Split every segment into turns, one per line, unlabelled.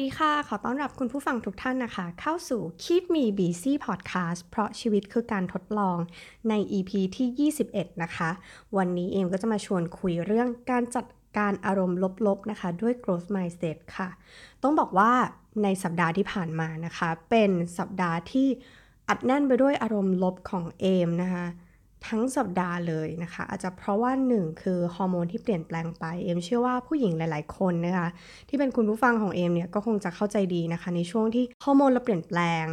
ดีค่ะ ขอต้อนรับคุณผู้ฟังทุกท่านนะคะ เข้าสู่ Keep Me Busy Podcast เพราะชีวิตคือการทดลองใน EP ที่ 21 นะคะ วันนี้เอมก็จะมาชวนคุยเรื่องการจัดการอารมณ์ลบๆนะคะ ด้วย growth mindset ค่ะ ต้องบอกว่าในสัปดาห์ที่ผ่านมานะคะ เป็นสัปดาห์ที่อัดแน่นไปด้วยอารมณ์ลบของเอมนะคะ ทั้งสัปดาห์เลยนะคะ อาจจะเพราะว่าหนึ่งคือฮอร์โมนที่เปลี่ยนแปลงไป เอมเชื่อว่าผู้หญิงหลาย ๆ คนนะคะ ที่เป็นคุณผู้ฟังของเอมเนี่ยก็คงจะเข้าใจดีนะคะ ในช่วงที่ฮอร์โมนเราเปลี่ยนแปลง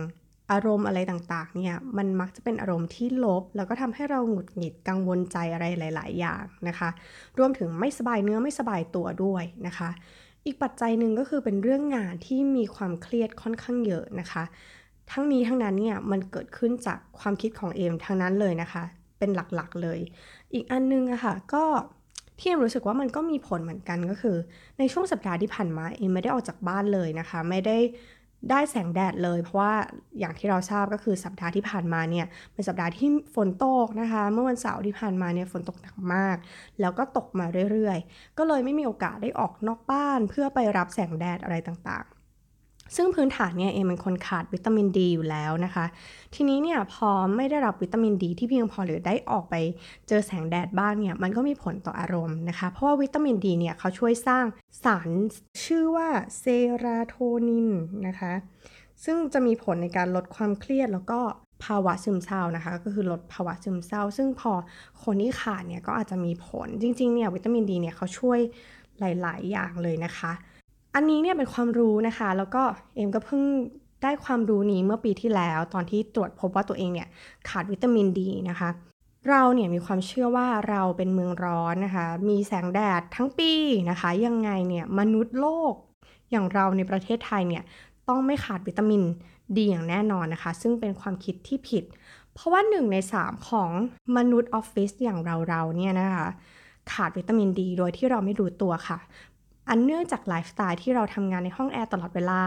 อารมณ์อะไรต่างๆเนี่ยมันมักจะเป็นอารมณ์ที่ลบ แล้วก็ทำให้เราหงุดหงิดกังวลใจอะไรหลาย ๆ อย่างนะคะ รวมถึงไม่สบายเนื้อไม่สบายตัวด้วยนะคะ อีกปัจจัยหนึ่งก็คือเป็นเรื่องงานที่มีความเครียดค่อนข้างเยอะนะคะทั้งนี้ทั้งนั้นเนี่ยมันเกิดขึ้นจากความคิดของเอมทั้งนั้นเลยนะคะ เป็นหลักๆเลย อีกอันนึงอะค่ะก็ที่เอ็มรู้สึกว่ามันก็มีผลเหมือนกันก็คือ ในช่วงสัปดาห์ที่ผ่านมาเอ็มไม่ได้ออกจากบ้านเลยนะคะ ไม่ได้ได้แสงแดดเลย เพราะว่าอย่างที่เราทราบก็คือสัปดาห์ที่ผ่านมาเนี่ยเป็นสัปดาห์ที่ฝนตกนะคะ เมื่อวันเสาร์ที่ผ่านมาเนี่ยฝนตกหนักมาก แล้วก็ตกมาเรื่อยๆ ก็เลยไม่มีโอกาสได้ออกนอกบ้านเพื่อไปรับแสงแดดอะไรต่างๆ ซึ่งพื้นฐานเนี่ยเองเป็นคนขาดวิตามินดีอยู่แล้วนะคะ ทีนี้เนี่ยพอไม่ได้รับวิตามินดีที่เพียงพอหรือได้ออกไปเจอแสงแดดบ้างเนี่ยมันก็มีผลต่ออารมณ์นะคะ เพราะว่าวิตามินดีเนี่ยเขาช่วยสร้างสารชื่อว่าเซราโทนินนะคะ ซึ่งจะมีผลในการลดความเครียดแล้วก็ภาวะซึมเศร้านะคะ ก็คือลดภาวะซึมเศร้า ซึ่งพอคนที่ขาดเนี่ยก็อาจจะมีผลจริงๆเนี่ยวิตามินดีเนี่ยเขาช่วยหลาย ๆ อย่างเลยนะคะ อันนี้เนี่ยเป็นความรู้นะคะ แล้วก็เอ็มก็เพิ่งได้ความรู้นี้เมื่อปีที่แล้ว ตอนที่ตรวจพบว่าตัวเองเนี่ยขาดวิตามินดีนะคะ เราเนี่ยมีความเชื่อว่าเราเป็นเมืองร้อนนะคะ มีแสงแดดทั้งปีนะคะ ยังไงเนี่ยมนุษย์โลก อย่างเราในประเทศไทยเนี่ยต้องไม่ขาดวิตามินดีอย่างแน่นอนนะคะ ซึ่งเป็นความคิดที่ผิด เพราะว่าหนึ่งในสามของมนุษย์ออฟฟิศอย่างเราๆเนี่ยนะคะขาดวิตามินดีโดยที่เราไม่รู้ตัวค่ะ อันเนื่องจากไลฟ์สไตล์ที่เราทำงานในห้องแอร์ตลอดเวลา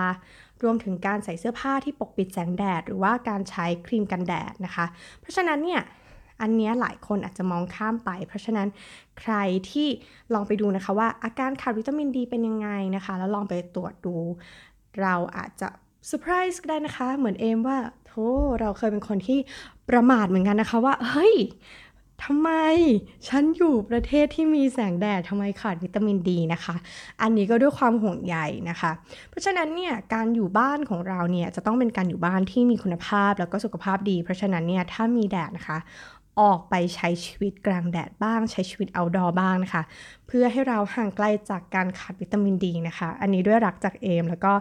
รวมถึงการใส่เสื้อผ้าที่ปกปิดแสงแดด หรือว่าการใช้ครีมกันแดดนะคะ เพราะฉะนั้นเนี่ยอันนี้หลายคนอาจจะมองข้ามไป เพราะฉะนั้นใครที่ลองไปดูนะคะว่าอาการขาดวิตามินดีเป็นยังไงนะคะ แล้วลองไปตรวจดู เราอาจจะเซอร์ไพรส์ก็ได้นะคะ เหมือนเอมว่าโธ่เราเคยเป็นคนที่ประมาทเหมือนกันนะคะว่า เฮ้ย ทำไมฉันอยู่ประเทศที่มีแสงแดดทำไมขาดวิตามินดีนะคะ อันนี้ก็ด้วยความห่วงใยนะคะ เพราะฉะนั้นเนี่ยการอยู่บ้านของเราเนี่ยจะต้องเป็นการอยู่บ้านที่มีคุณภาพแล้วก็สุขภาพดี เพราะฉะนั้นเนี่ยถ้ามีแดดนะคะ ออกไปใช้ชีวิตกลางแดดบ้างใช้ชีวิตเอาดอบ้างนะคะ เพื่อให้เราห่างไกลจากการขาดวิตามินดีนะคะ อันนี้ด้วยรักจากเอมแล้วก็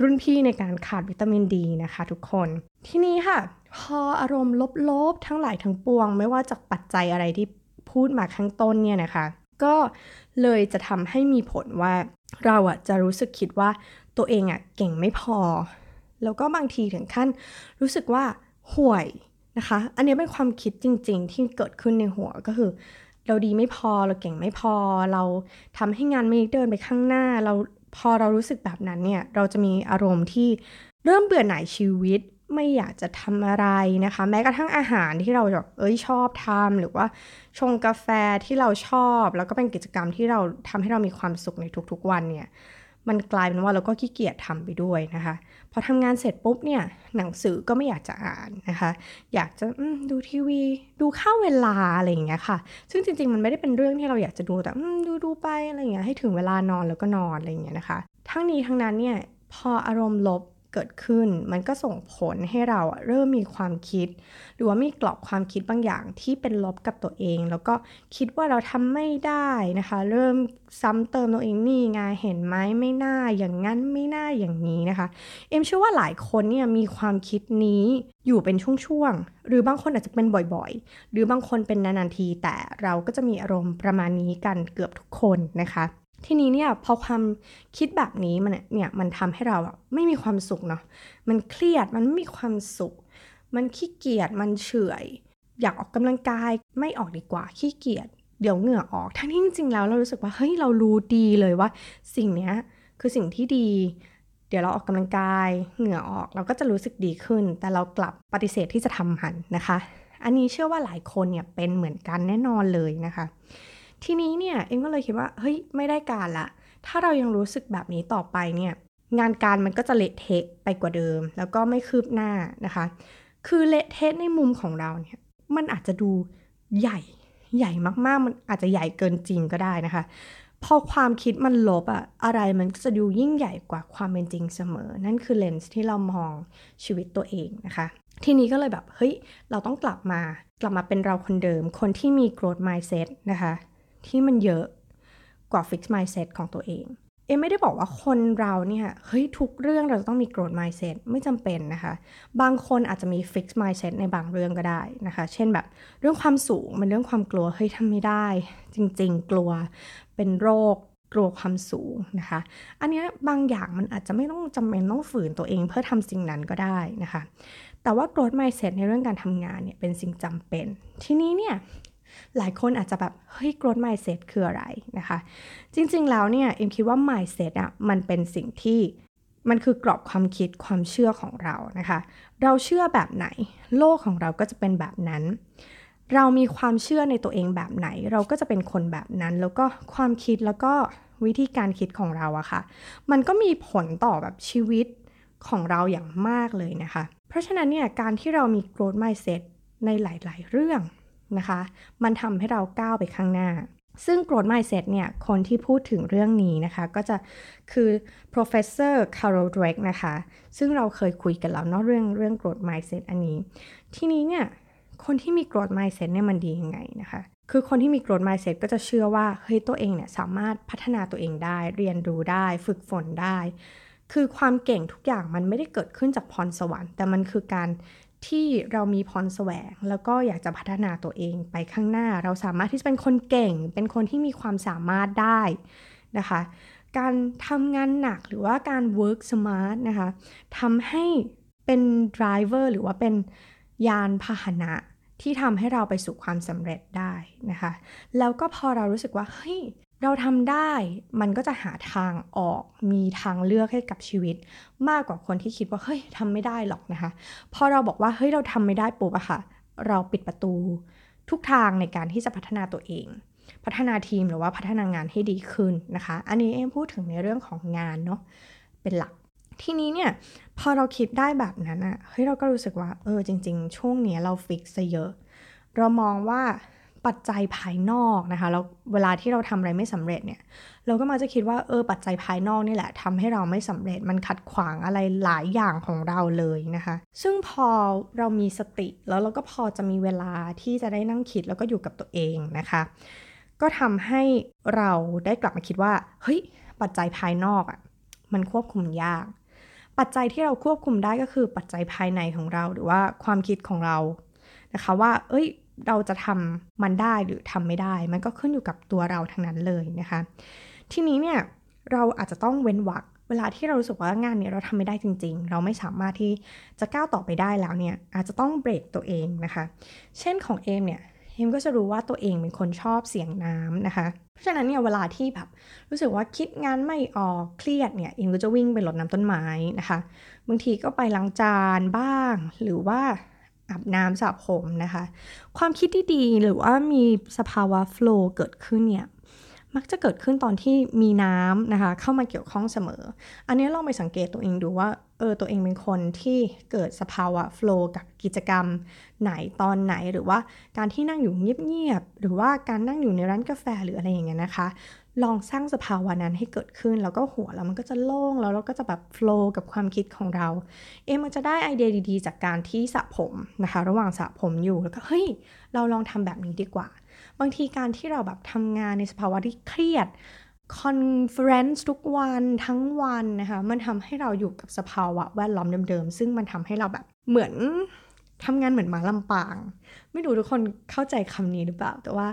รุ่นพี่ในการขาดวิตามินดีนะคะ ทุกคน ที่นี้ค่ะ พออารมณ์ลบๆ ทั้งหลายทั้งปวง ไม่ว่าจากปัจจัยอะไรที่พูดมาข้างต้นเนี่ยนะคะ ก็เลยจะทำให้มีผลว่าเราอะจะรู้สึกคิดว่าตัวเองอะเก่งไม่พอ แล้วก็บางทีถึงขั้นรู้สึกว่าห่วยนะคะ อันนี้เป็นความคิดจริง ๆ ที่เกิดขึ้นในหัวก็คือ เราดีไม่พอเราเก่งไม่พอ เราทำให้งานไม่เดินไปข้างหน้า เราพอเรารู้สึกแบบนั้นเนี่ยเราจะมีอารมณ์ที่เริ่มเบื่อหน่ายชีวิต ไม่อยากจะทำอะไรนะคะ แม้กระทั่งอาหารที่เราแบบเอ้ยชอบทำหรือว่าชงกาแฟที่เราชอบ แล้วก็เป็นกิจกรรมที่เราทำให้เรามีความสุขในทุกๆวันเนี่ยมันกลายเป็นว่าเราก็ขี้เกียจทำไปด้วยนะคะ พอทำงานเสร็จปุ๊บเนี่ยหนังสือก็ไม่อยากจะอ่านนะคะ อยากจะดูทีวี ดูข้าวเวลาอะไรอย่างเงี้ยค่ะ ซึ่งจริงๆมันไม่ได้เป็นเรื่องที่เราอยากจะดูแต่ดูดูไปอะไรอย่างเงี้ยให้ถึงเวลานอนแล้วก็นอนอะไรอย่างเงี้ยนะคะ ทั้งนี้ทั้งนั้นเนี่ยพออารมณ์ลบ เกิดขึ้น มันก็ส่งผลให้เราเริ่มมีความคิด หรือว่ามีกรอบความคิดบางอย่างที่เป็นลบกับตัวเอง แล้วก็คิดว่าเราทำไม่ได้นะคะ เริ่มซ้ำเติมตัวเองนี่ไงเห็นไหมไม่น่าอย่างนั้นไม่น่าอย่างนี้นะคะ เอ็มเชื่อว่าหลายคนเนี่ยมีความคิดนี้อยู่เป็นช่วงๆหรือบางคนอาจจะเป็นบ่อยๆ หรือบางคนเป็นนานๆที แต่เราก็จะมีอารมณ์ประมาณนี้กันเกือบทุกคนนะคะ ทีนี้เนี่ยพอความคิดแบบนี้มันเนี่ยมันทำให้เราอะไม่มีความสุขเนาะมันเครียดมันไม่มีความสุข มันขี้เกียจมันเฉยอยากออกกำลังกายไม่ออกดีกว่าขี้เกียจเดี๋ยวเหงื่อออกทั้งที่จริงๆแล้วเรารู้สึกว่าเฮ้ยเรารู้ดีเลยว่า สิ่งเนี้ยคือสิ่งที่ดี เดี๋ยวเราออกกำลังกาย เหงื่อออกเราก็จะรู้สึกดีขึ้น แต่เรากลับปฏิเสธที่จะทำมันนะคะ อันนี้เชื่อว่าหลายคนเนี่ยเป็นเหมือนกันแน่นอนเลยนะคะ ทีนี้เนี่ยเองก็เลยคิดว่าเฮ้ยไม่ได้การละ ถ้าเรายังรู้สึกแบบนี้ต่อไปเนี่ยงานการมันก็จะเละเทะไปกว่าเดิม แล้วก็ไม่คืบหน้านะคะ คือเละเทะในมุมของเราเนี่ยมันอาจจะดูใหญ่ใหญ่มากๆ มันอาจจะใหญ่เกินจริงก็ได้นะคะ พอความคิดมันลบอะอะไรมันก็จะดูยิ่งใหญ่กว่าความเป็นจริงเสมอ นั่นคือเลนส์ที่เรามองชีวิตตัวเองนะคะ ทีนี้ก็เลยแบบเฮ้ยเราต้องกลับมากลับมาเป็นเราคนเดิม คนที่มี growth mindset นะคะ ที่มันเยอะกว่า fixed mindset ของตัวเอง เอไม่ได้บอกว่าคนเราเนี่ยเฮ้ยทุกเรื่องเราต้องมี growth mindset ไม่จำเป็นนะคะ บางคนอาจจะมี fixed mindset ในบางเรื่องก็ได้นะคะ เช่นแบบเรื่องความสูงมันเรื่องความกลัวเฮ้ยทำไม่ได้ จริง ๆ กลัวเป็นโรคกลัวความสูงนะคะ อันนี้บางอย่างมันอาจจะไม่ต้องจำเป็นต้องฝืนตัวเองเพื่อทำสิ่งนั้นก็ได้นะคะ แต่ว่า growth mindset ในเรื่องการทำงานเนี่ยเป็นสิ่งจำเป็น ทีนี้เนี่ย หลายคนอาจจะแบบ เฮ้ย growth mindset คืออะไรนะคะ จริงๆแล้วเนี่ยเอ็มคิดว่า mindset อะมันเป็นสิ่งที่มันคือกรอบความคิดความเชื่อของเรานะคะ เราเชื่อแบบไหน โลกของเราก็จะเป็นแบบนั้น เรามีความเชื่อในตัวเองแบบไหน เราก็จะเป็นคนแบบนั้น แล้วก็ความคิดแล้วก็วิธีการคิดของเราอะค่ะ มันก็มีผลต่อแบบชีวิตของเราอย่างมากเลยนะคะ เพราะฉะนั้นเนี่ยการที่เรามี growth mindset ในหลาย ๆ เรื่อง นะคะ มันทำให้เราก้าวไปข้างหน้า ซึ่ง growth mindset เนี่ย คนที่พูดถึงเรื่องนี้นะคะ ก็จะคือ professor Carol Dweck นะคะ ซึ่งเราเคยคุยกันแล้วเนาะเรื่องเรื่อง growth mindset อันนี้ ทีนี้เนี่ย คนที่มี growth mindset เนี่ยมันดียังไงนะคะคือคนที่มี growth mindset ก็จะเชื่อว่าเฮ้ยตัวเองเนี่ยสามารถพัฒนาตัวเองได้ เรียนรู้ได้ ฝึกฝนได้ คือความเก่งทุกอย่างมันไม่ได้เกิดขึ้นจากพรสวรรค์ แต่มันคือการ ที่เรามีพรแสวง แล้วก็อยากจะพัฒนาตัวเองไปข้างหน้า เราสามารถที่จะเป็นคนเก่ง เป็นคนที่มีความสามารถได้นะคะ การทำงานหนักหรือว่าการ work smart นะคะทำให้เป็น driver หรือว่าเป็นยานพาหนะที่ทำให้เราไปสู่ความสำเร็จได้นะคะ แล้วก็พอเรารู้สึกว่าเฮ้ย เราทำได้มันก็จะหาทางออกมีทางเลือกให้กับชีวิต มากกว่าคนที่คิดว่าเฮ้ยทำไม่ได้หรอกนะคะ พอเราบอกว่าเฮ้ยเราทำไม่ได้ปุ๊บอะค่ะ เราปิดประตู ทุกทางในการที่จะพัฒนาตัวเอง พัฒนาทีมหรือว่าพัฒนางานให้ดีขึ้นนะคะ อันนี้เอ็มพูดถึงในเรื่องของงานเนาะเป็นหลักทีนี้เนี่ยพอเราคิดได้แบบนั้นอะเฮ้ยเราก็รู้สึกว่าเออจริง ๆ ช่วงนี้เราฟิกซะเยอะ เรามองว่า ปัจจัยภายนอกนะคะแล้วเวลาที่เราทำอะไรไม่สำเร็จเนี่ยเราก็มาจะคิดว่าเออปัจจัยภายนอกนี่แหละทำให้เราไม่สำเร็จมันขัดขวางอะไรหลายอย่างของเราเลยนะคะ ซึ่งพอเรามีสติแล้วเราก็พอจะมีเวลาที่จะได้นั่งคิดแล้วก็อยู่กับตัวเองนะคะ ก็ทำให้เราได้กลับมาคิดว่าเฮ้ยปัจจัยภายนอกอะ่ะมันควบคุมยาก ปัจจัยที่เราควบคุมได้ก็คือปัจจัยภายในของเราหรือว่าความคิดของเรานะคะว่า เอ้ย เราจะทำมันได้หรือทำไม่ได้ มันก็ขึ้นอยู่กับตัวเราทั้งนั้นเลยนะคะ ทีนี้เนี่ยเราอาจจะต้องเว้นวรรคเวลาที่เรารู้สึกว่างานนี้เราทำไม่ได้จริง ๆ เราไม่สามารถที่จะก้าวต่อไปได้แล้วเนี่ยอาจจะต้องเบรกตัวเองนะคะ เช่นของเอมเนี่ยเอมก็จะรู้ว่าตัวเองเป็นคนชอบเสียงน้ำนะคะ เพราะฉะนั้นเนี่ยเวลาที่แบบรู้สึกว่าคิดงานไม่ออกเครียดเนี่ยเอมก็จะวิ่งไปรดน้ำต้นไม้นะคะ บางทีก็ไปล้างจานบ้าง หรือว่า อาบน้ำสระผมนะคะ ความคิดที่ดีหรือว่ามีสภาวะโฟล์เกิดขึ้นเนี่ยมักจะเกิดขึ้นตอนที่มีน้ำนะคะ เข้ามาเกี่ยวข้องเสมอ อันนี้ลองไปสังเกตตัวเองดูว่าเออตัวเองเป็นคนที่เกิดสภาวะโฟล์กับกิจกรรมไหนตอนไหนหรือว่าการที่นั่งอยู่เงียบๆหรือว่าการนั่งอยู่ในร้านกาแฟหรืออะไรอย่างเงี้ยนะคะ ลองสร้างสภาวะนั้นให้เกิดขึ้น แล้วก็หัวแล้วมันก็จะโล่งแล้วเราก็จะแบบ flow กับความคิดของเรา เอมันจะได้ไอเดียดีๆ จากการที่สระผมนะคะ ระหว่างสระผมอยู่แล้วก็เฮ้ยเราลองทำแบบนี้ดีกว่า บางทีการที่เราแบบทำงานในสภาวะที่เครียด conference ทุกวันทั้งวันนะคะมันทำให้เราอยู่กับสภาวะแวดล้อมเดิมๆ ซึ่งมันทำให้เราแบบเหมือนทำงานเหมือนหมาลำปาง ไม่รู้ทุกคนเข้าใจคำนี้หรือเปล่า แต่ว่า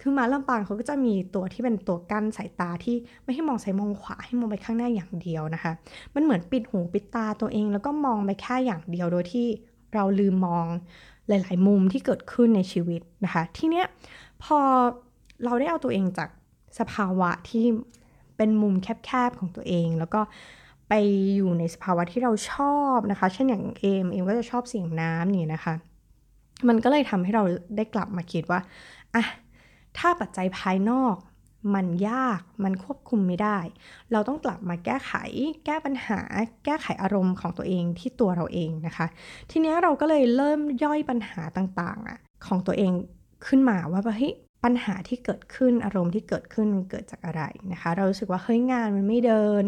คือม้าลำปางเขาก็จะมีตัวที่เป็นตัวกั้นสายตาที่ไม่ให้มองซ้ายมองขวาให้มองไปข้างหน้าอย่างเดียวนะคะ มันเหมือนปิดหูปิดตาตัวเอง แล้วก็มองไปแค่อย่างเดียวโดยที่เราลืมมองหลาย ๆ มุมที่เกิดขึ้นในชีวิตนะคะ ทีเนี้ยพอเราได้เอาตัวเองจากสภาวะที่เป็นมุมแคบ ๆ ของตัวเอง แล้วก็ไปอยู่ในสภาวะที่เราชอบนะคะ เช่นอย่างเอมเอมก็จะชอบเสียงน้ำนี่นะคะ มันก็เลยทำให้เราได้กลับมาคิดว่าอะ ถ้าปัจจัยภายนอกมันยากมันควบคุมไม่ได้ เราต้องกลับมาแก้ไข แก้ปัญหา แก้ไขอารมณ์ของตัวเองที่ตัวเราเองนะคะ ทีนี้เราก็เลยเริ่มย่อยปัญหาต่างๆอะของตัวเองขึ้นมาว่าเฮ้ยปัญหาที่เกิดขึ้นอารมณ์ที่เกิดขึ้นมันเกิดจากอะไรนะคะ เรารู้สึกว่าเฮ้ยงานมันไม่เดิน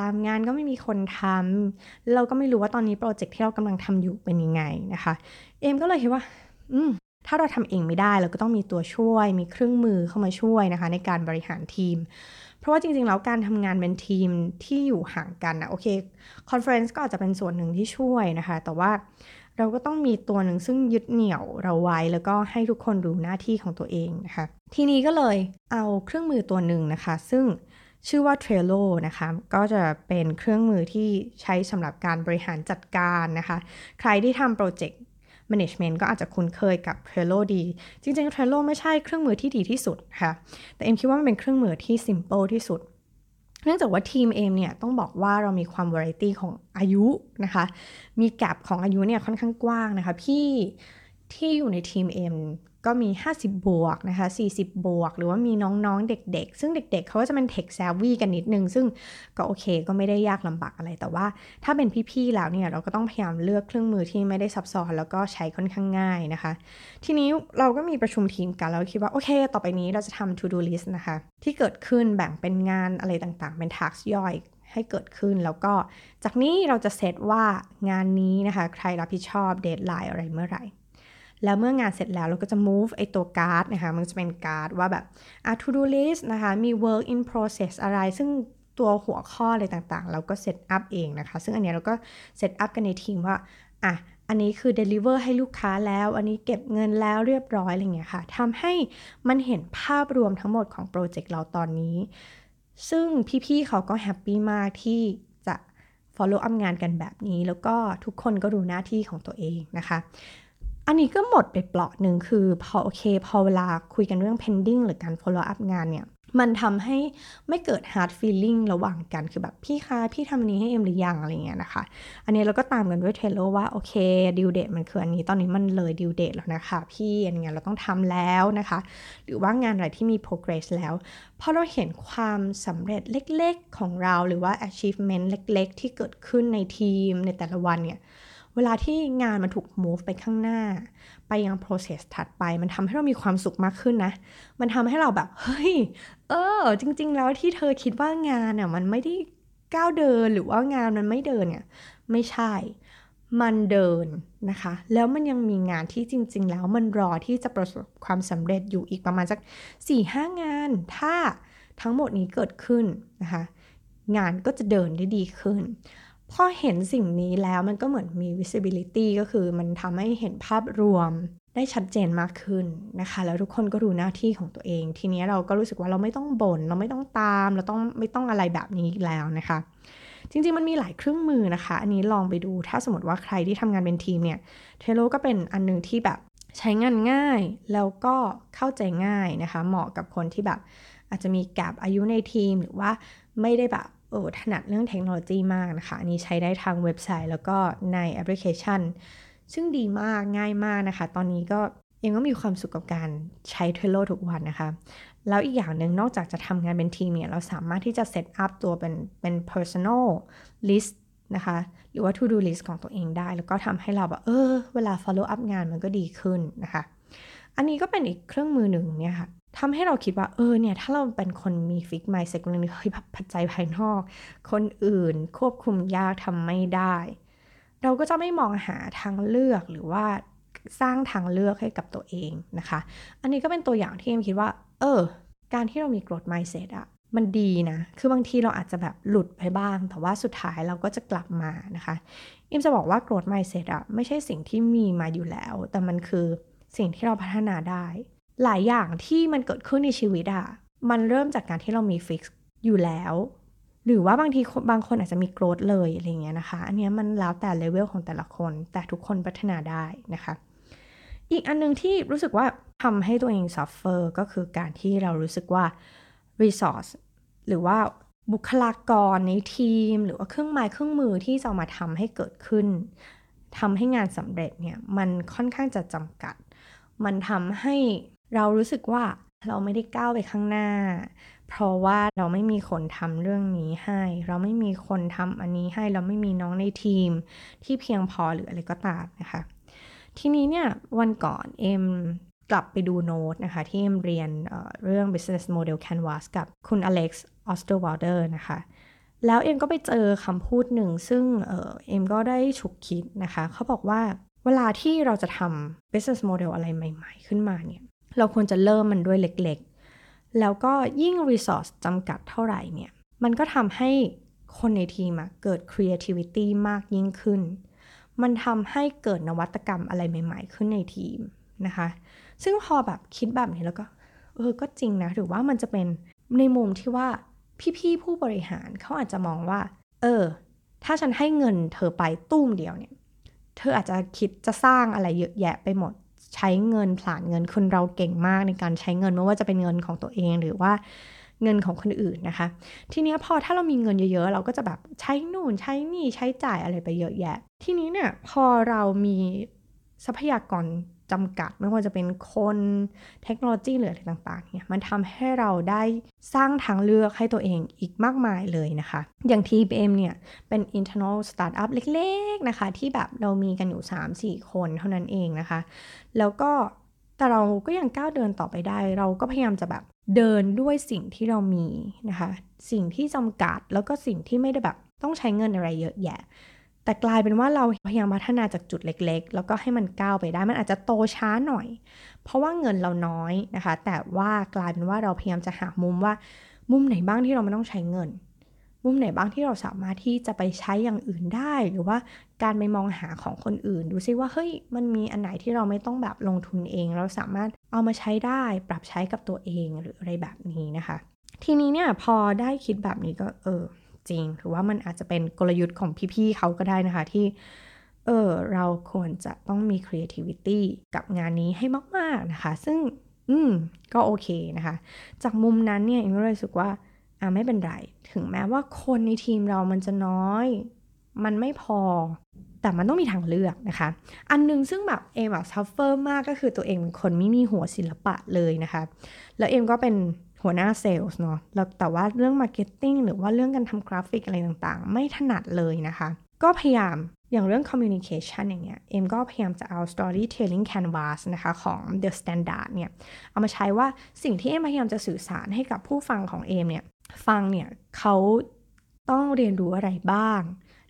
ตามงานก็ไม่มีคนทเราก็ไม่รู้ว่าตอนนี้ project ที่เรากำลังทำอยู่เป็นยังไงนะคะ เอมก็เลยคิดว่า อืม ถ้าเราทำเองไม่ได้เราก็ต้องมีตัวช่วย มีเครื่องมือเข้ามาช่วยนะคะ ในการบริหารทีม เพราะว่าจริงๆ แล้วการทำงานเป็นทีมที่อยู่ห่างกันนะโอเค conference ก็อาจจะเป็นส่วนหนึ่งที่ช่วยนะคะ แต่ว่าเราก็ต้องมีตัวหนึ่งซึ่งยึดเหนี่ยวเราไว้ แล้วก็ให้ทุกคนรู้หน้าที่ของตัวเองนะคะ ทีนี้ก็เลยเอาเครื่องมือตัวหนึ่งนะคะ ซึ่งชื่อว่า Trello นะคะ ก็จะเป็นเครื่องมือที่ใช้สำหรับการบริหารจัดการนะคะ ใครที่ทำโปรเจกต์ management ก็อาจจะคุ้นเคยกับ Trello ดี จริงๆ Trello ไม่ใช่เครื่องมือที่ดีที่สุดค่ะ แต่เอ็มคิดว่ามันเป็นเครื่องมือที่ simple ที่สุด เนื่องจากว่าทีมเอมเนี่ยต้องบอกว่าเรามีความ variety ของอายุนะคะ มีแกลบของอายุเนี่ยค่อนข้างกว้างนะคะ พี่ที่อยู่ในทีมเอม ก็มี 50 บวกนะคะ 40 บวก หรือว่ามีน้องๆ เด็กๆ ซึ่งเด็ก ๆ เขาก็จะเป็นเทคแซววี่กันนิดนึง ซึ่งก็โอเค ก็ไม่ได้ยากลำบากอะไร แต่ว่าถ้าเป็นพี่ๆ แล้วเนี่ย เราก็ต้องพยายามเลือกเครื่องมือที่ไม่ได้ซับซ้อน แล้วก็ใช้ค่อนข้างง่ายนะคะ ทีนี้เราก็มีประชุมทีมกันแล้วคิดว่า โอเค ต่อไปนี้เราจะทำ to do list นะคะ ที่เกิดขึ้นแบ่งเป็นงานอะไรต่างๆ เป็น task ย่อยให้เกิดขึ้นแล้วก็จากนี้เราจะเซตว่างานนี้นะคะ ใครรับผิดชอบ deadline อะไรเมื่อไหร่ แล้วเมื่องานเสร็จแล้วเราก็จะ move ไอ้ตัว card นะคะมันจะเป็น card ว่าแบบ a to do list นะคะมี work in process อะไร ซึ่งตัวหัวข้ออะไรต่างๆ เราก็ setup เองนะคะ ซึ่งอันนี้เราก็ setup กันในทีมว่าอะอันนี้คือ deliver ให้ลูกค้าแล้ว อันนี้เก็บเงินแล้วเรียบร้อยอะไรเงี้ยค่ะทำให้มันเห็นภาพรวมทั้งหมดของ project เราตอนนี้ ซึ่งพี่ๆเขาก็ happy มากที่จะ follow up งานกันแบบนี้ แล้วก็ทุกคนก็รู้หน้าที่ของตัวเองนะคะ อันนี้ก็หมดไปเปลาะหนึ่งคือพอโอเคพอเวลาคุยกันเรื่อง pending หรือการ follow up งานเนี่ย มันทำให้ไม่เกิด hard feeling ระหว่างกันคือแบบพี่คะพี่ทำนี้ให้เอ็มหรือยังอะไรเงี้ยนะคะ อันนี้เราก็ตามกันด้วยเทเลว่าโอเคดิวเดตมันคืออันนี้ตอนนี้มันเลยดิวเดตแล้วนะคะ พี่อันนี้ยเราต้องทำแล้วนะคะ หรือว่างานอะไรที่มี progress แล้วพอเราเห็นความสำเร็จเล็กๆของเราหรือว่า achievement เล็ก ๆ ที่เกิดขึ้นในทีมในแต่ละวันเนี่ย วลาที่งานมันถูก move ไปข้างหน้า ไปยัง process ถัดไป มันทำให้เรามีความสุขมากขึ้นนะ มันทำให้เราแบบ เฮ้ย เออ จริง ๆ แล้วที่เธอคิดว่างานเนี่ยมันไม่ได้ก้าวเดินหรือว่างานมันไม่เดินเนี่ย ไม่ใช่ มันเดินนะคะ แล้วมันยังมีงานที่จริง ๆ แล้วมันรอที่จะประสบความสำเร็จอยู่อีกประมาณสัก4-5งาน ถ้าทั้งหมดนี้เกิดขึ้นนะคะ งานก็จะเดินได้ดีขึ้น พอเห็นสิ่งนี้แล้วมันก็เหมือนมี visibility ก็คือมันทำให้เห็นภาพรวมได้ชัดเจนมากขึ้นนะคะ แล้วทุกคนก็รู้หน้าที่ของตัวเอง ทีนี้เราก็รู้สึกว่าเราไม่ต้องบน่นเราไม่ต้องตาม เราต้องไม่ต้องอะไรแบบนี้แล้วนะคะ จริงๆมันมีหลายเครื่องมือนะคะ อันนี้ลองไปดูถ้าสมมติว่าใครที่ทำงานเป็นทีมเนี่ยเทโลก็เป็นอันนึงที่แบบใช้งานง่าย แล้วก็เข้าใจง่ายนะคะ เหมาะกับคนที่แบบอาจจะมี gap อายุในทีมหรือว่าไม่ได้แบบ โอ้ถนัดเรื่องเทคโนโลยีมากนะคะอันนี้ใช้ได้ทางเว็บไซต์แล้วก็ในแอปพลิเคชัน ซึ่งดีมากง่ายมากนะคะ ตอนนี้ก็ยังก็มีความสุขกับการใช้ Trello ทุกวันนะคะ แล้วอีกอย่างหนึ่งนอกจากจะทำงานเป็นทีมเนี่ย เราสามารถที่จะ setup ตัวเป็นเป็น personal list นะคะ หรือว่า to do list ของตัวเองได้ แล้วก็ทำให้เราแบบเออ เวลา follow up งานมันก็ดีขึ้นนะคะ อันนี้ก็เป็นอีกเครื่องมือหนึ่งเนี่ยค่ะ ทำให้เราคิดว่าเออเนี่ยถ้าเราเป็นคนมีฟิกไมซ์เซ็กนึงเฮ้ยปัจจัยภายนอก คนอื่นควบคุมยากทำไม่ได้ เราก็จะไม่มองหาทางเลือกหรือว่าสร้างทางเลือกให้กับตัวเองนะคะ อันนี้ก็เป็นตัวอย่างที่เอ็มคิดว่า เออ การที่เรามี growth mindset อะมันดีนะ คือบางทีเราอาจจะแบบหลุดไปบ้าง แต่ว่าสุดท้ายเราก็จะกลับมานะคะอิมจะบอกว่า growth mindset อะไม่ใช่สิ่งที่มีมาอยู่แล้ว แต่มันคือสิ่งที่เราพัฒนาได้ หลายอย่างที่มันเกิดขึ้นในชีวิตอะมันเริ่มจากการที่เรามีฟิกซ์อยู่แล้ว หรือว่าบางทีบางคนอาจจะมีโกรธเลยอะไรเงี้ยนะคะ อันนี้มันแล้วแต่เลเวลของแต่ละคน แต่ทุกคนพัฒนาได้นะคะ อีกอันนึงที่รู้สึกว่าทำให้ตัวเอง suffer ก็คือการที่เรารู้สึกว่า resource หรือว่าบุคลากรในทีม หรือว่าเครื่องไม้เครื่องมือที่จะมาทำให้เกิดขึ้นทำให้งานสำเร็จเนี่ยมันค่อนข้างจะจำกัด มันทำให้ เรารู้สึกว่าเราไม่ได้ก้าวไปข้างหน้า เพราะว่าเราไม่มีคนทำเรื่องนี้ให้ เราไม่มีคนทำอันนี้ให้ เราไม่มีน้องในทีม ที่เพียงพอหรืออะไรก็ตามนะคะ ทีนี้เนี่ยวันก่อนเอ็มกลับไปดูโน้ตนะคะ ที่เอ็มเรียนเรื่อง business model canvas กับคุณ Alex Osterwalder นะคะแล้วเอ็มก็ไปเจอคำพูดหนึ่ง ซึ่งเอ็มก็ได้ฉุกคิดนะคะ เขาบอกว่าเวลาที่เราจะทำ business model อะไรใหม่ ๆ ขึ้นมาเนี่ย เราควรจะเริ่มมันด้วยเล็กๆ แล้วก็ยิ่ง resource จำกัดเท่าไหร่เนี่ย มันก็ทำให้คนในทีมเกิด creativity มากยิ่งขึ้น มันทำให้เกิดนวัตกรรมอะไรใหม่ ๆ ขึ้นในทีมนะคะ ซึ่งพอแบบคิดแบบนี้แล้วก็ เออ ก็จริงนะ หรือว่ามันจะเป็นในมุมที่ว่าพี่ๆผู้บริหารเขาอาจจะมองว่า เออ ถ้าฉันให้เงินเธอไปตุ้มเดียวเนี่ย เธออาจจะคิดจะสร้างอะไรเยอะแยะไปหมด ใช้เงินผลานเงินคนเราเก่งมากในการใช้เงินไม่ว่าจะเป็นเงินของตัวเองหรือว่าเงินของคนอื่นนะคะ ทีนี้พอถ้าเรามีเงินเยอะๆ เราก็จะแบบใช้นู่นใช้นี่ใช้จ่ายอะไรไปเยอะแยะ ทีนี้เนี่ยพอเรามีทรัพยากร จำกัด ไม่ว่าจะเป็นคนเทคโนโลยีหรืออะไรต่างๆเนี่ยมันทำให้เราได้สร้างทางเลือกให้ตัวเองอีกมากมายเลยนะคะ อย่าง TBM เนี่ย เป็น internal startup เล็กๆนะคะ ที่แบบเรามีกันอยู่ 3-4 คนเท่านั้นเองนะคะ แล้วก็แต่เราก็ยังก้าวเดินต่อไปได้ เราก็พยายามจะแบบเดินด้วยสิ่งที่เรามีนะคะ สิ่งที่จำกัดแล้วก็สิ่งที่ไม่ได้แบบต้องใช้เงินอะไรเยอะแยะ แต่กลายเป็นว่าเราพยายามพัฒนาจากจุดเล็ก ๆ แล้วก็ให้มันก้าวไปได้ มันอาจจะโตช้าหน่อย เพราะว่าเงินเราน้อยนะคะ แต่ว่ากลายเป็นว่าเราพยายามจะหามุมว่า มุมไหนบ้างที่เราไม่ต้องใช้เงิน มุมไหนบ้างที่เราสามารถที่จะไปใช้อย่างอื่นได้ หรือว่าการไปมองหาของคนอื่น ดูซิว่าเฮ้ย มันมีอันไหนที่เราไม่ต้องแบบลงทุนเอง เราสามารถเอามาใช้ได้ ปรับใช้กับตัวเองหรืออะไรแบบนี้นะคะ ทีนี้เนี่ยพอได้คิดแบบนี้ก็เออ จริง หรือว่ามันอาจจะเป็นกลยุทธ์ของพี่ๆเขาก็ได้นะคะที่เออเราควรจะต้องมี creativity กับงานนี้ให้มาก ๆ นะคะ ซึ่งอืมก็โอเคนะคะ จากมุมนั้นเนี่ยเอ็มก็เลยรู้สึกว่าอ่าไม่เป็นไร ถึงแม้ว่าคนในทีมเรามันจะน้อย มันไม่พอ แต่มันต้องมีทางเลือกนะคะ อันนึงซึ่งแบบเอ็มแบบ suffer มากก็คือตัวเองเป็นคนไม่มีหัวศิลปะเลยนะคะ แล้วเอ็มก็เป็น หัวหน้าเซลล์เนาะแล้วแต่ว่าเรื่อง marketing หรือว่าเรื่องการทำกราฟิกอะไรต่างๆ ไม่ถนัดเลยนะคะ ก็พยายามอย่างเรื่อง communication อย่างเงี้ย เอ็มก็พยายามจะเอา storytelling canvas นะคะของ The Standard เนี่ย เอามาใช้ว่าสิ่งที่เอ็มพยายามจะสื่อสารให้กับผู้ฟังของเอ็มเนี่ย ฟังเนี่ยเขาต้องเรียนรู้อะไรบ้าง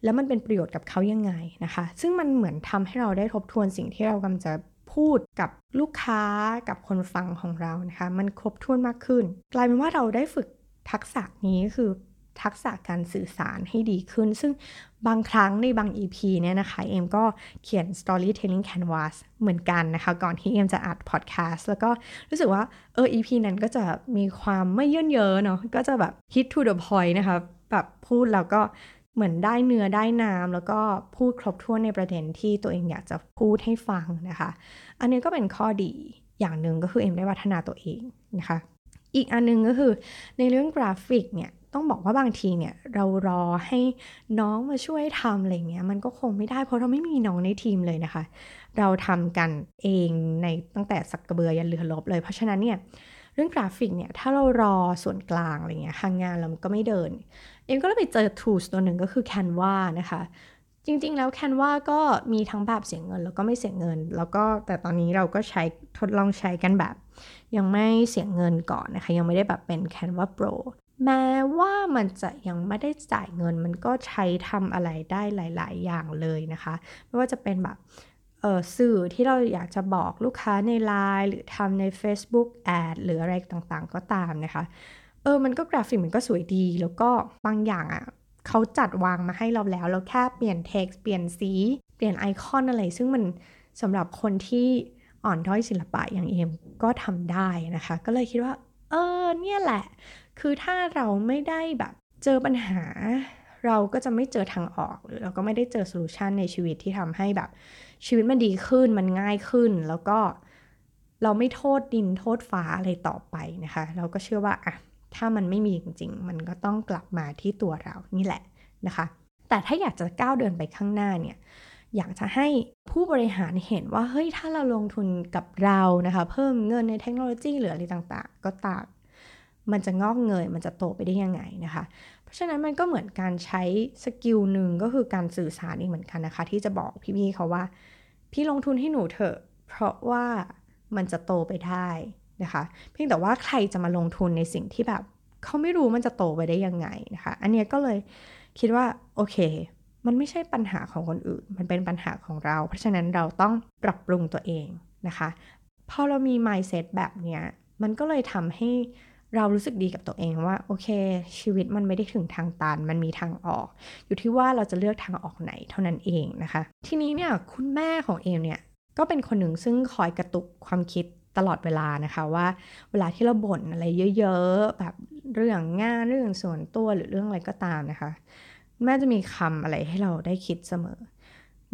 แล้วมันเป็นประโยชน์กับเขายังไงนะคะ ซึ่งมันเหมือนทำให้เราได้ทบทวนสิ่งที่เรากำลังจะ พูดกับลูกค้ากับคนฟังของเรานะคะ มันครบถ้วนมากขึ้น กลายเป็นว่าเราได้ฝึกทักษะนี้คือทักษะการสื่อสารให้ดีขึ้น ซึ่งบางครั้งในบาง EP เนี่ยนะคะ เอ็มก็เขียน storytelling canvas เหมือนกันนะคะ ก่อนที่เอ็มจะอัด podcast แล้วก็รู้สึกว่า เออ EP นั้นก็จะมีความไม่เยิ่นเย้อเนาะก็จะแบบ hit to the point นะคะ แบบพูดแล้วก็ เหมือนได้เนื้อได้น้ำแล้วก็พูดครบถ้วนในประเด็นที่ตัวเองอยากจะพูดให้ฟังนะคะ อันนี้ก็เป็นข้อดีอย่างหนึ่งก็คือเอ็มได้พัฒนาตัวเองนะคะ อีกอันนึงก็คือในเรื่องกราฟิกเนี่ยต้องบอกว่าบางทีเนี่ยเรารอให้น้องมาช่วยทำอะไรเงี้ยมันก็คงไม่ได้เพราะเราไม่มีน้องในทีมเลยนะคะ เราทำกันเองในตั้งแต่สากกะเบือยันเรือรบเลย เพราะฉะนั้นเนี่ยเรื่องกราฟิกเนี่ยถ้าเรารอส่วนกลางอะไรเงี้ยทางงานเราก็ไม่เดิน เอ็มก็เลยไปเจอ tools ตัวหนึ่งก็คือ Canva นะคะ จริงๆแล้ว Canva ก็มีทั้งแบบเสียเงิน แล้วก็ไม่เสียเงิน แล้วก็แต่ตอนนี้เราก็ใช้ทดลองใช้กันแบบ ยังไม่เสียเงินก่อนนะคะ ยังไม่ได้แบบเป็น Canva Pro แม้ว่ามันจะยังไม่ได้จ่ายเงิน มันก็ใช้ทำอะไรได้หลาย ๆ อย่างเลยนะคะ ไม่ว่าจะเป็นแบบสื่อที่เราอยากจะบอกลูกค้าใน Line หรือทำใน Facebook Ad หรืออะไรต่างๆ ก็ตามนะคะ เออมันก็กราฟิกมันก็สวยดี แล้วก็บางอย่างอะ่ะเขาจัดวางมาให้เราแล้ว เราแค่เปลี่ยนเท็กซ์เปลี่ยนสี เปลี่ยนไอคอนอะไร ซึ่งมันสำหรับคนที่อ่อนด้อยศิลปะอย่างเอ็มก็ทำได้นะคะ ก็เลยคิดว่า เออเนี่ยแหละ คือถ้าเราไม่ได้แบบเจอปัญหา เราก็จะไม่เจอทางออกหรือเราก็ไม่ได้เจอโซลูชันในชีวิตที่ทำให้แบบชีวิตมันดีขึ้นมันง่ายขึ้น แล้วก็เราไม่โทษดินโทษฟ้าอะไรต่อไปนะคะ เราก็เชื่อว่าอะ ถ้ามันไม่มีจริง ๆ มันก็ต้องกลับมาที่ตัวเรานี่แหละนะคะ แต่ถ้าอยากจะก้าวเดินไปข้างหน้าเนี่ยอยากจะให้ผู้บริหารเห็นว่าเฮ้ยถ้าเราลงทุนกับเรานะคะเพิ่มเงินในเทคโนโลยีหรืออะไรต่างๆ ก็ตามมันจะงอกเงยมันจะโตไปได้ยังไงนะคะ เพราะฉะนั้นมันก็เหมือนการใช้สกิลหนึ่งก็คือการสื่อสารอีกเหมือนกันนะคะ ที่จะบอกพี่ๆเขาว่า พี่ลงทุนให้หนูเถอะ เพราะว่ามันจะโตไปได้ นะคะ เพียงแต่ว่าใครจะมาลงทุนในสิ่งที่แบบเขาไม่รู้มันจะโตไปได้ยังไงนะคะ อันนี้ก็เลยคิดว่าโอเค มันไม่ใช่ปัญหาของคนอื่น มันเป็นปัญหาของเรา เพราะฉะนั้นเราต้องปรับปรุงตัวเองนะคะ พอเรามี mindset แบบเนี้ย มันก็เลยทำให้เรารู้สึกดีกับตัวเองว่าโอเค ชีวิตมันไม่ได้ถึงทางตัน มันมีทางออก อยู่ที่ว่าเราจะเลือกทางออกไหนเท่านั้นเองนะคะ ทีนี้เนี่ยคุณแม่ของเอมเนี่ยก็เป็นคนหนึ่งซึ่งคอยกระตุกความคิด ตลอดเวลานะคะว่าเวลาที่เราบ่นอะไรเยอะๆแบบเรื่องงานเรื่องส่วนตัวหรือเรื่องอะไรก็ตามนะคะแม่จะมีคำอะไรให้เราได้คิดเสมอ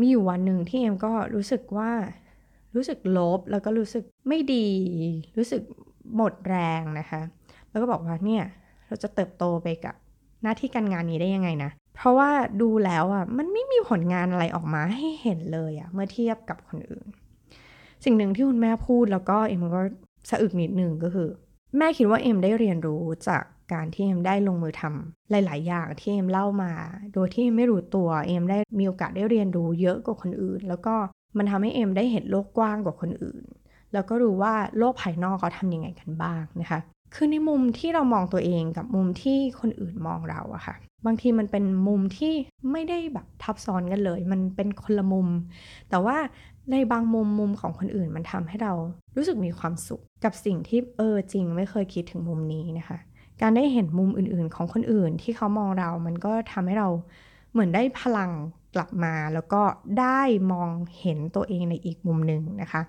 มีอยู่วันหนึ่งที่เอ็มก็รู้สึกว่ารู้สึกลบแล้วก็รู้สึกไม่ดี รู้สึกหมดแรงนะคะ แล้วก็บอกว่าเนี่ยเราจะเติบโตไปกับหน้าที่การงานนี้ได้ยังไงนะ เพราะว่าดูแล้วอะมันไม่มีผลงานอะไรออกมาให้เห็นเลยอะเมื่อเทียบกับคนอื่น สิ่งหนึ่งที่คุณแม่พูดแล้วก็เอ็มก็สะอึกนิดหนึ่งก็คือ แม่คิดว่าเอ็มได้เรียนรู้จากการที่เอ็มได้ลงมือทำหลาย ๆ อย่างที่เอ็มเล่ามา โดยที่เอ็มไม่รู้ตัวเอ็มได้มีโอกาสได้เรียนรู้เยอะกว่าคนอื่น แล้วก็มันทำให้เอ็มได้เห็นโลกกว้างกว่าคนอื่น แล้วก็รู้ว่าโลกภายนอกเขาทำยังไงกันบ้างนะคะคือในมุมที่เรามองตัวเองกับมุมที่คนอื่นมองเราอะค่ะ บางทีมันเป็นมุมที่ไม่ได้แบบทับซ้อนกันเลย มันเป็นคนละมุม แต่ว่า ในบางมุมมุมของคนอื่นมันทำให้เรารู้สึกมีความสุขกับสิ่งที่เออจริง ไม่เคยคิดถึงมุมนี้นะคะ การได้เห็นมุมอื่นๆ ของคนอื่นที่เขามองเรา มันก็ทำให้เราเหมือนได้พลังกลับมา แล้วก็ได้มองเห็นตัวเองในอีกมุมหนึ่งนะคะ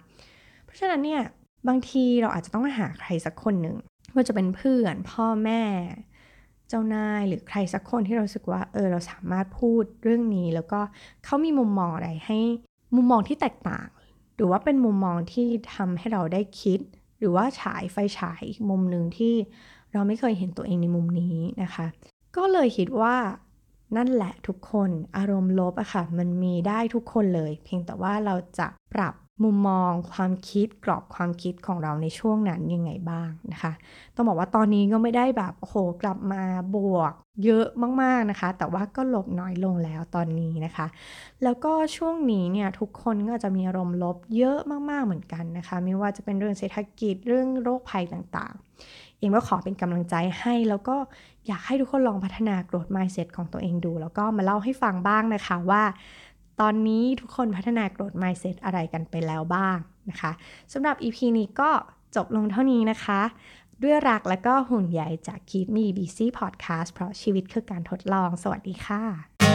เพราะฉะนั้นเนี่ยบางทีเราอาจจะต้องหาใครสักคนหนึ่งว่าจะเป็นเพื่อนพ่อแม่ เจ้านายหรือใครสักคนที่เราสึกว่าเออเราสามารถพูดเรื่องนี้ แล้วก็เขามีมุมมองอะไรให้ มุมมองที่แตกต่าง หรือว่าเป็นมุมมองที่ทำให้เราได้คิด หรือว่าฉายไฟฉายอีกมุมหนึ่งที่เราไม่เคยเห็นตัวเองในมุมนี้นะคะ ก็เลยคิดว่านั่นแหละทุกคนอารมณ์ลบอะค่ะ มันมีได้ทุกคนเลย เพียงแต่ว่าเราจะปรับ มุมมองความคิดกรอบความคิดของเราในช่วงนั้นยังไงบ้างนะคะ ต้องบอกว่าตอนนี้ก็ไม่ได้แบบโอ้โหกลับมาบวกเยอะมากๆนะคะ แต่ว่าก็ลบน้อยลงแล้วตอนนี้นะคะ แล้วก็ช่วงนี้เนี่ยทุกคนก็จะมีอารมณ์ลบเยอะมากๆเหมือนกันนะคะ ไม่ว่าจะเป็นเรื่องเศรษฐกิจเรื่องโรคภัยต่างๆเองก็ขอเป็นกำลังใจให้แล้วก็อยากให้ทุกคนลองพัฒนา growth mindset ของตัวเองดู แล้วก็มาเล่าให้ฟังบ้างนะคะว่า ตอนนี้ทุกคนพัฒนา growth mindset อะไรกันไปแล้วบ้างนะคะสำหรับ EP นี้ก็จบลงเท่านี้นะคะ ด้วยรักและก็ห่วงใยจาก Keep Me Busy Podcast เพราะชีวิตคือการทดลอง สวัสดีค่ะ